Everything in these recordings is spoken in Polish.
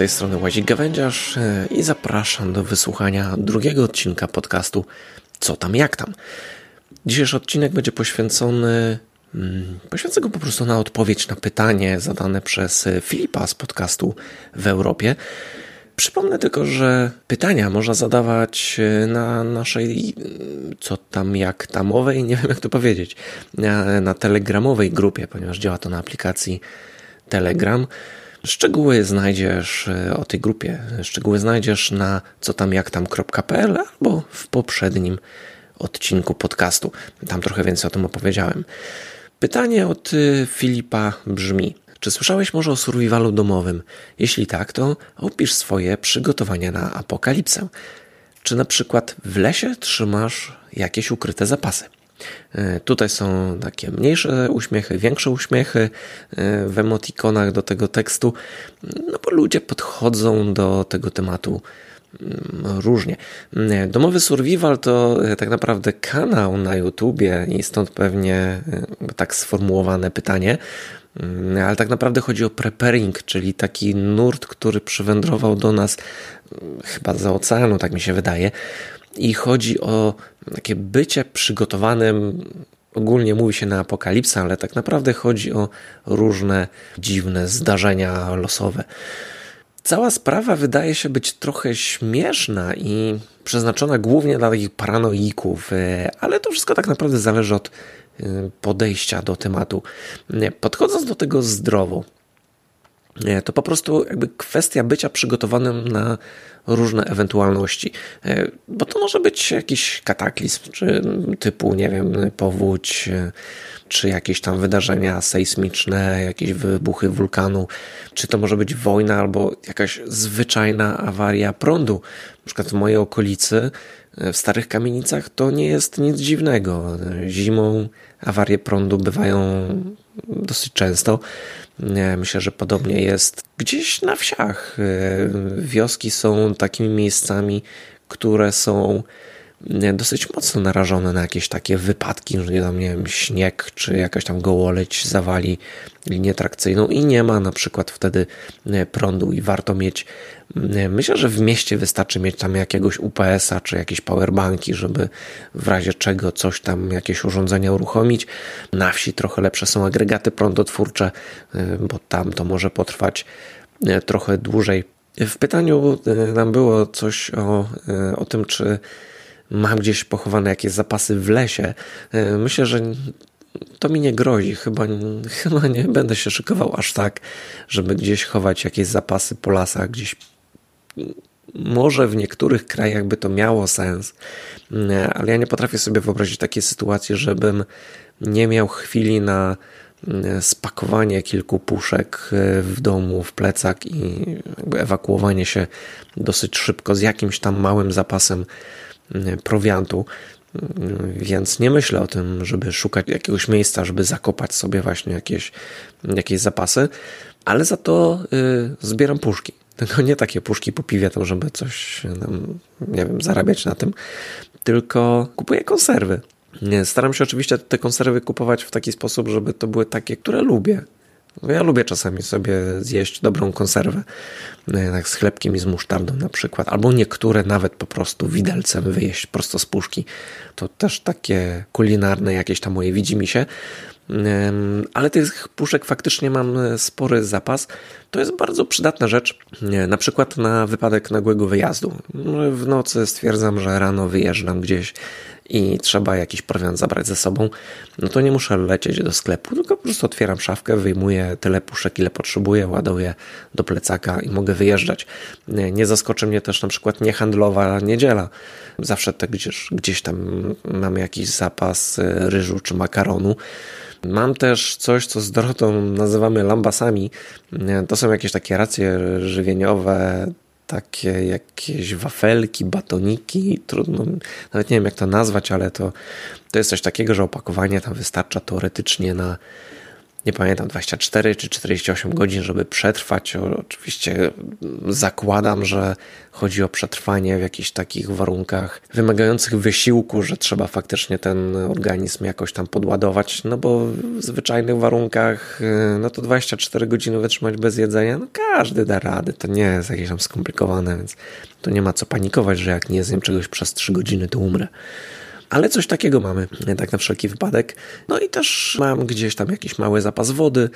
Tej strony Łazik Gawędziarz e, i zapraszam do wysłuchania drugiego odcinka podcastu Co tam, jak tam. Dzisiejszy odcinek będzie poświęcony, hmm, poświęcę go po prostu na odpowiedź na pytanie zadane przez Filipa z podcastu w Europie. Przypomnę tylko, że pytania można zadawać e, na naszej co tam jak tamowej, nie wiem jak to powiedzieć, na, na telegramowej grupie, ponieważ działa to na aplikacji Telegram. Szczegóły znajdziesz e, o tej grupie, szczegóły znajdziesz na co tam jak tam.pl albo w poprzednim odcinku podcastu. Tam trochę więcej o tym opowiedziałem. Pytanie od e, Filipa brzmi: Czy słyszałeś może o survivalu domowym? Jeśli tak, to opisz swoje przygotowania na apokalipsę. Czy na przykład w lesie trzymasz jakieś ukryte zapasy? E, tutaj są takie mniejsze uśmiechy, większe uśmiechy e, w emotikonach do tego tekstu, no bo ludzie podchodzą do tego tematu mm, różnie. E, Domowy Survival to tak naprawdę kanał na YouTubie i stąd pewnie tak sformułowane pytanie, mm, ale tak naprawdę chodzi o preparing, czyli taki nurt, który przywędrował do nas mm, chyba za oceanu, tak mi się wydaje, i chodzi o takie bycie przygotowanym. Ogólnie mówi się na apokalipsę, ale tak naprawdę chodzi o różne dziwne zdarzenia losowe. Cała sprawa wydaje się być trochę śmieszna i przeznaczona głównie dla takich paranoików, e, ale to wszystko tak naprawdę zależy od e, podejścia do tematu. Podchodząc do tego zdrowo, to po prostu jakby kwestia bycia przygotowanym na różne ewentualności. E, bo to może być jakiś kataklizm, czy typu, nie wiem, powódź, e, czy jakieś tam wydarzenia sejsmiczne, jakieś wybuchy wulkanu, czy to może być wojna albo jakaś zwyczajna awaria prądu. Na przykład w mojej okolicy, e, w starych kamienicach, to nie jest nic dziwnego. Zimą awarie prądu bywają dosyć często. Myślę, że podobnie jest gdzieś na wsiach. Wioski są takimi miejscami, które są dosyć mocno narażone na jakieś takie wypadki, że tam, nie wiem, śnieg czy jakaś tam gołoleć zawali linię trakcyjną i nie ma na przykład wtedy prądu i warto mieć, myślę, że w mieście wystarczy mieć tam jakiegoś UPS-a czy jakieś powerbanki, żeby w razie czego coś tam, jakieś urządzenia uruchomić. Na wsi trochę lepsze są agregaty prądotwórcze, e, bo tam to może potrwać trochę dłużej. W pytaniu nam było coś o, o tym, czy mam gdzieś pochowane jakieś zapasy w lesie. E, myślę, że to mi nie grozi. Chyba, chyba nie będę się szykował aż tak, żeby gdzieś chować jakieś zapasy po lasach, gdzieś może w niektórych krajach by to miało sens, e, ale ja nie potrafię sobie wyobrazić takiej sytuacji, żebym nie miał chwili na e, spakowanie kilku puszek w domu, w plecak i ewakuowanie się dosyć szybko z jakimś tam małym zapasem prowiantu, więc nie myślę o tym, żeby szukać jakiegoś miejsca, żeby zakopać sobie właśnie jakieś, jakieś zapasy, ale za to y, zbieram puszki. Nie takie puszki po piwie, to żeby coś, nie wiem, zarabiać na tym, tylko kupuję konserwy. Staram się oczywiście te konserwy kupować w taki sposób, żeby to były takie, które lubię. Ja lubię czasami sobie zjeść dobrą konserwę, e, tak z chlebkiem i z musztardą na przykład, albo niektóre nawet po prostu widelcem wyjeść prosto z puszki. To też takie kulinarne jakieś tam moje widzi mi się. Ale tych puszek faktycznie mam spory zapas. To jest bardzo przydatna rzecz, e, na przykład na wypadek nagłego wyjazdu. W nocy stwierdzam, że rano wyjeżdżam gdzieś i trzeba jakiś prowiant zabrać ze sobą, no to nie muszę lecieć do sklepu, tylko po prostu otwieram szafkę, wyjmuję tyle puszek, ile potrzebuję, ładuję do plecaka i mogę wyjeżdżać. Nie, nie zaskoczy mnie też na przykład niehandlowa niedziela. Zawsze te gdzieś, gdzieś tam mamy jakiś zapas y, ryżu czy makaronu. Mam też coś, co z Dorotą nazywamy lambasami. To są jakieś takie racje żywieniowe, takie jakieś wafelki, batoniki, trudno, nawet nie wiem jak to nazwać, ale to, to jest coś takiego, że opakowanie tam wystarcza teoretycznie na nie pamiętam, 24 czy 48 godzin, żeby przetrwać. Oczywiście zakładam, że chodzi o przetrwanie w jakichś takich warunkach wymagających wysiłku, że trzeba faktycznie ten organizm jakoś tam podładować, no bo w zwyczajnych warunkach, no to 24 godziny wytrzymać bez jedzenia, no każdy da radę, to nie jest jakieś tam skomplikowane, więc tu nie ma co panikować, że jak nie zjem czegoś przez 3 godziny, to umrę. Ale coś takiego mamy, tak na wszelki wypadek. No i też mam gdzieś tam jakiś mały zapas wody,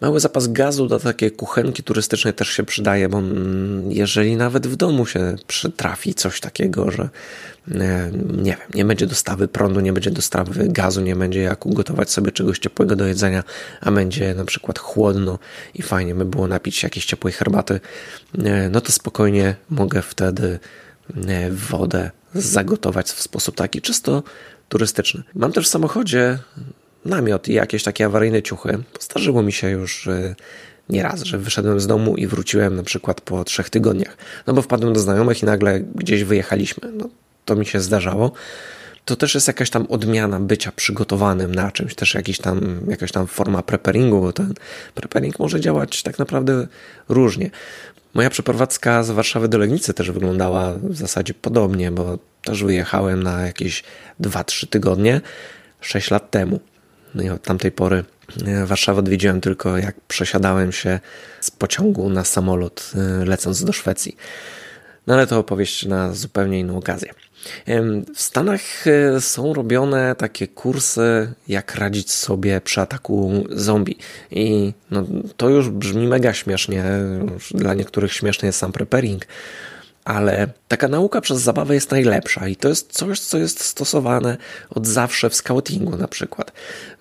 mały zapas gazu do takiej kuchenki turystycznej też się przydaje, bo jeżeli nawet w domu się przytrafi coś takiego, że e, nie wiem, nie będzie dostawy prądu, nie będzie dostawy gazu, nie będzie jak ugotować sobie czegoś ciepłego do jedzenia, a będzie na przykład chłodno i fajnie by było napić się jakiejś ciepłej herbaty, e, no to spokojnie mogę wtedy wodę zagotować w sposób taki czysto turystyczny. Mam też w samochodzie namiot i jakieś takie awaryjne ciuchy. Postarzyło mi się już nieraz, że wyszedłem z domu i wróciłem na przykład po trzech tygodniach. No bo wpadłem do znajomych i nagle gdzieś wyjechaliśmy. No, to mi się zdarzało. To też jest jakaś tam odmiana bycia przygotowanym na czymś, też jakiś tam, jakaś tam forma preparingu, bo ten preparing może działać tak naprawdę różnie. Moja przeprowadzka z Warszawy do Legnicy też wyglądała w zasadzie podobnie, bo też wyjechałem na jakieś 2-3 tygodnie 6 lat temu. No i od tamtej pory e, Warszawę odwiedziłem tylko jak przesiadałem się z pociągu na samolot e, lecąc do Szwecji. No ale to opowieść na zupełnie inną okazję. W Stanach e, są robione takie kursy, jak radzić sobie przy ataku zombie. I no, to już brzmi mega śmiesznie. Dla niektórych śmieszny jest sam preparing, ale taka nauka przez zabawę jest najlepsza i to jest coś, co jest stosowane od zawsze w scoutingu na przykład.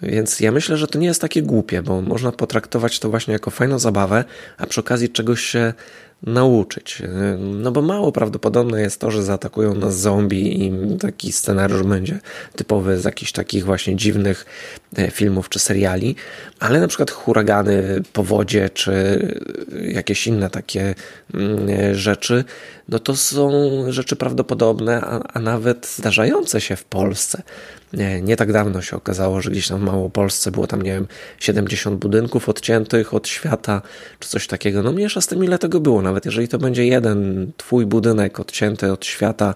Więc ja myślę, że to nie jest takie głupie, bo można potraktować to właśnie jako fajną zabawę, a przy okazji czegoś się nauczyć. No bo mało prawdopodobne jest to, że zaatakują nas zombie i taki scenariusz będzie typowy z jakichś takich właśnie dziwnych e, filmów czy seriali, ale na przykład huragany, powodzie czy jakieś inne takie mm, e, rzeczy, no to są rzeczy prawdopodobne, a, a nawet zdarzające się w Polsce. Nie, nie tak dawno się okazało, że gdzieś tam w Małopolsce było tam, nie wiem, 70 budynków odciętych od świata, czy coś takiego. No mniejsza z tym, ile tego było. Nawet jeżeli to będzie jeden twój budynek odcięty od świata,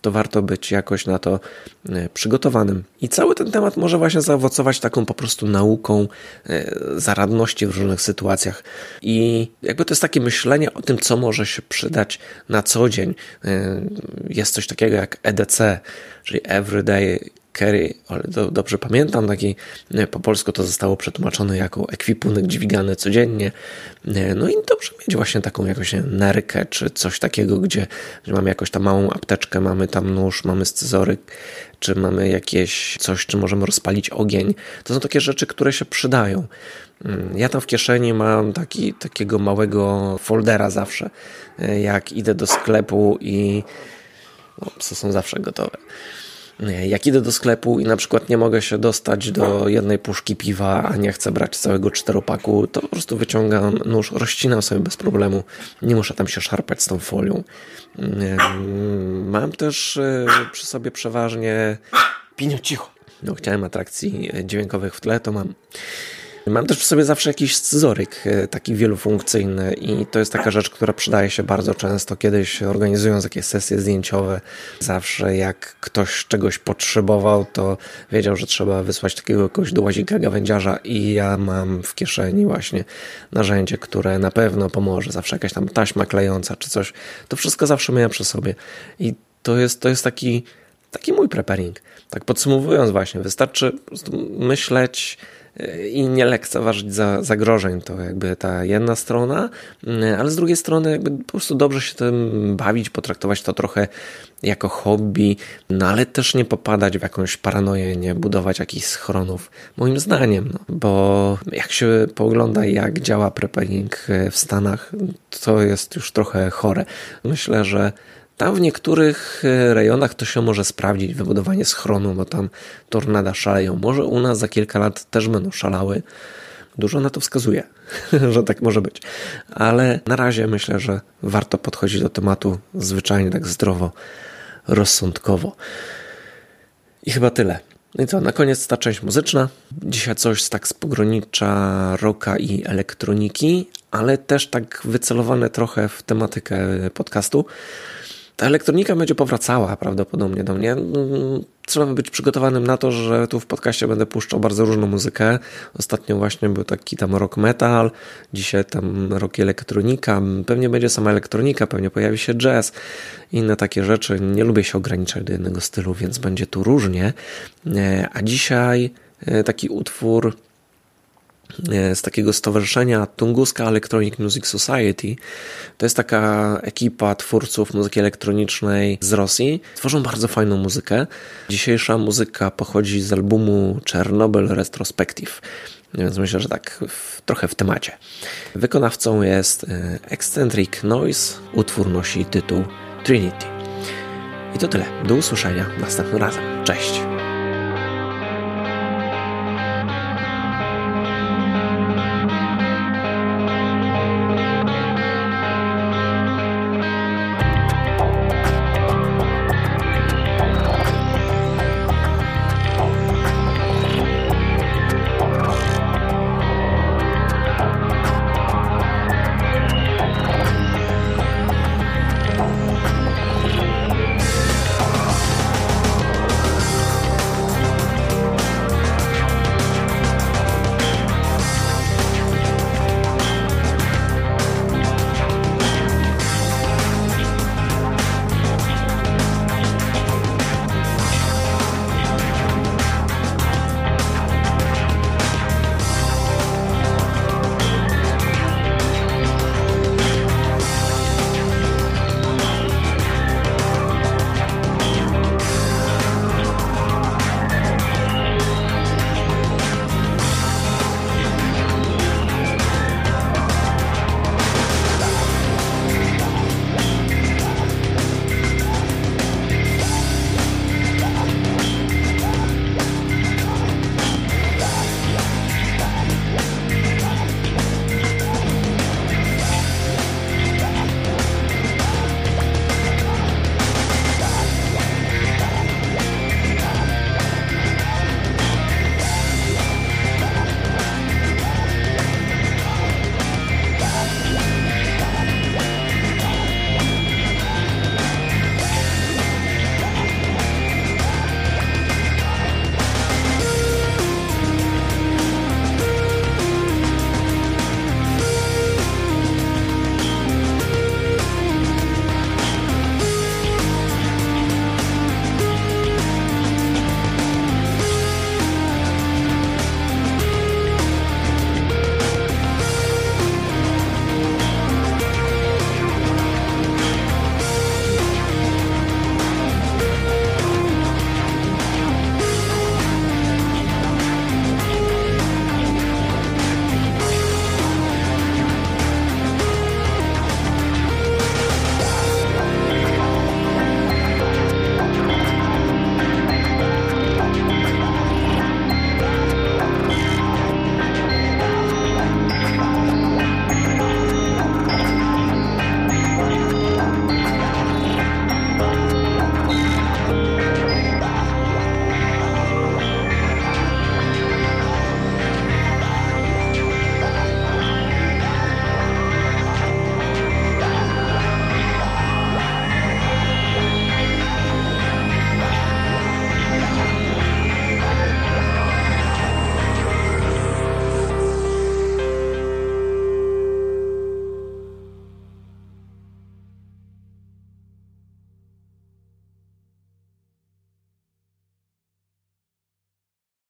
to warto być jakoś na to e, przygotowanym. I cały ten temat może właśnie zaowocować taką po prostu nauką e, zaradności w różnych sytuacjach. I jakby to jest takie myślenie o tym, co może się przydać na co dzień. E, jest coś takiego jak EDC, czyli Everyday Kerry, ale do, dobrze pamiętam, taki po polsku to zostało przetłumaczone jako ekwipunek dźwigany codziennie. No i dobrze mieć właśnie taką jakąś nerkę, czy coś takiego, gdzie, gdzie mamy jakąś tam małą apteczkę, mamy tam nóż, mamy scyzoryk, czy mamy jakieś coś, czy możemy rozpalić ogień. To są takie rzeczy, które się przydają. Ja tam w kieszeni mam taki, takiego małego foldera zawsze, jak idę do sklepu i no, psy są zawsze gotowe jak idę do sklepu i na przykład nie mogę się dostać do jednej puszki piwa, a nie chcę brać całego czteropaku, to po prostu wyciągam nóż, rozcinam sobie bez problemu. Nie muszę tam się szarpać z tą folią. Mam też e, przy sobie przeważnie... Pinio, cicho! No, chciałem atrakcji dźwiękowych w tle, to mam Mam też przy sobie zawsze jakiś scyzoryk, e, taki wielofunkcyjny i to jest taka rzecz, która przydaje się bardzo często. Kiedyś organizując jakieś sesje zdjęciowe, zawsze jak ktoś czegoś potrzebował, to wiedział, że trzeba wysłać takiego kogoś do łazika gawędziarza i ja mam w kieszeni właśnie narzędzie, które na pewno pomoże. Zawsze jakaś tam taśma klejąca czy coś. To wszystko zawsze miałem przy sobie i to jest, to jest taki, taki mój preparing. Tak podsumowując właśnie, wystarczy myśleć i nie lekceważyć za, zagrożeń. To jakby ta jedna strona, ale z drugiej strony jakby po prostu dobrze się tym bawić, potraktować to trochę jako hobby, no ale też nie popadać w jakąś paranoję, nie budować jakichś schronów, moim zdaniem, no, bo jak się pogląda jak działa preparing w Stanach, to jest już trochę chore. Myślę, że tam w niektórych e, rejonach to się może sprawdzić, wybudowanie schronu, bo tam tornada szaleją. Może u nas za kilka lat też będą szalały. Dużo na to wskazuje, że tak może być. Ale na razie myślę, że warto podchodzić do tematu zwyczajnie tak zdrowo, rozsądkowo. I chyba tyle. No i co, na koniec ta część muzyczna. Dzisiaj coś tak z pogranicza rocka i elektroniki, ale też tak wycelowane trochę w tematykę podcastu. Ta elektronika będzie powracała prawdopodobnie do mnie. Trzeba być przygotowanym na to, że tu w podcaście będę puszczał bardzo różną muzykę. Ostatnio właśnie był taki tam rock metal, dzisiaj tam rock elektronika, pewnie będzie sama elektronika, pewnie pojawi się jazz, inne takie rzeczy. Nie lubię się ograniczać do jednego stylu, więc będzie tu różnie. E, a dzisiaj e, taki utwór z takiego stowarzyszenia Tunguska Electronic Music Society. To jest taka ekipa twórców muzyki elektronicznej z Rosji. Tworzą bardzo fajną muzykę. Dzisiejsza muzyka pochodzi z albumu Chernobyl Retrospective. Więc myślę, że tak w, trochę w temacie. Wykonawcą jest e, Eccentric Noise. Utwór nosi tytuł Trinity. I to tyle. Do usłyszenia następnym razem. Cześć!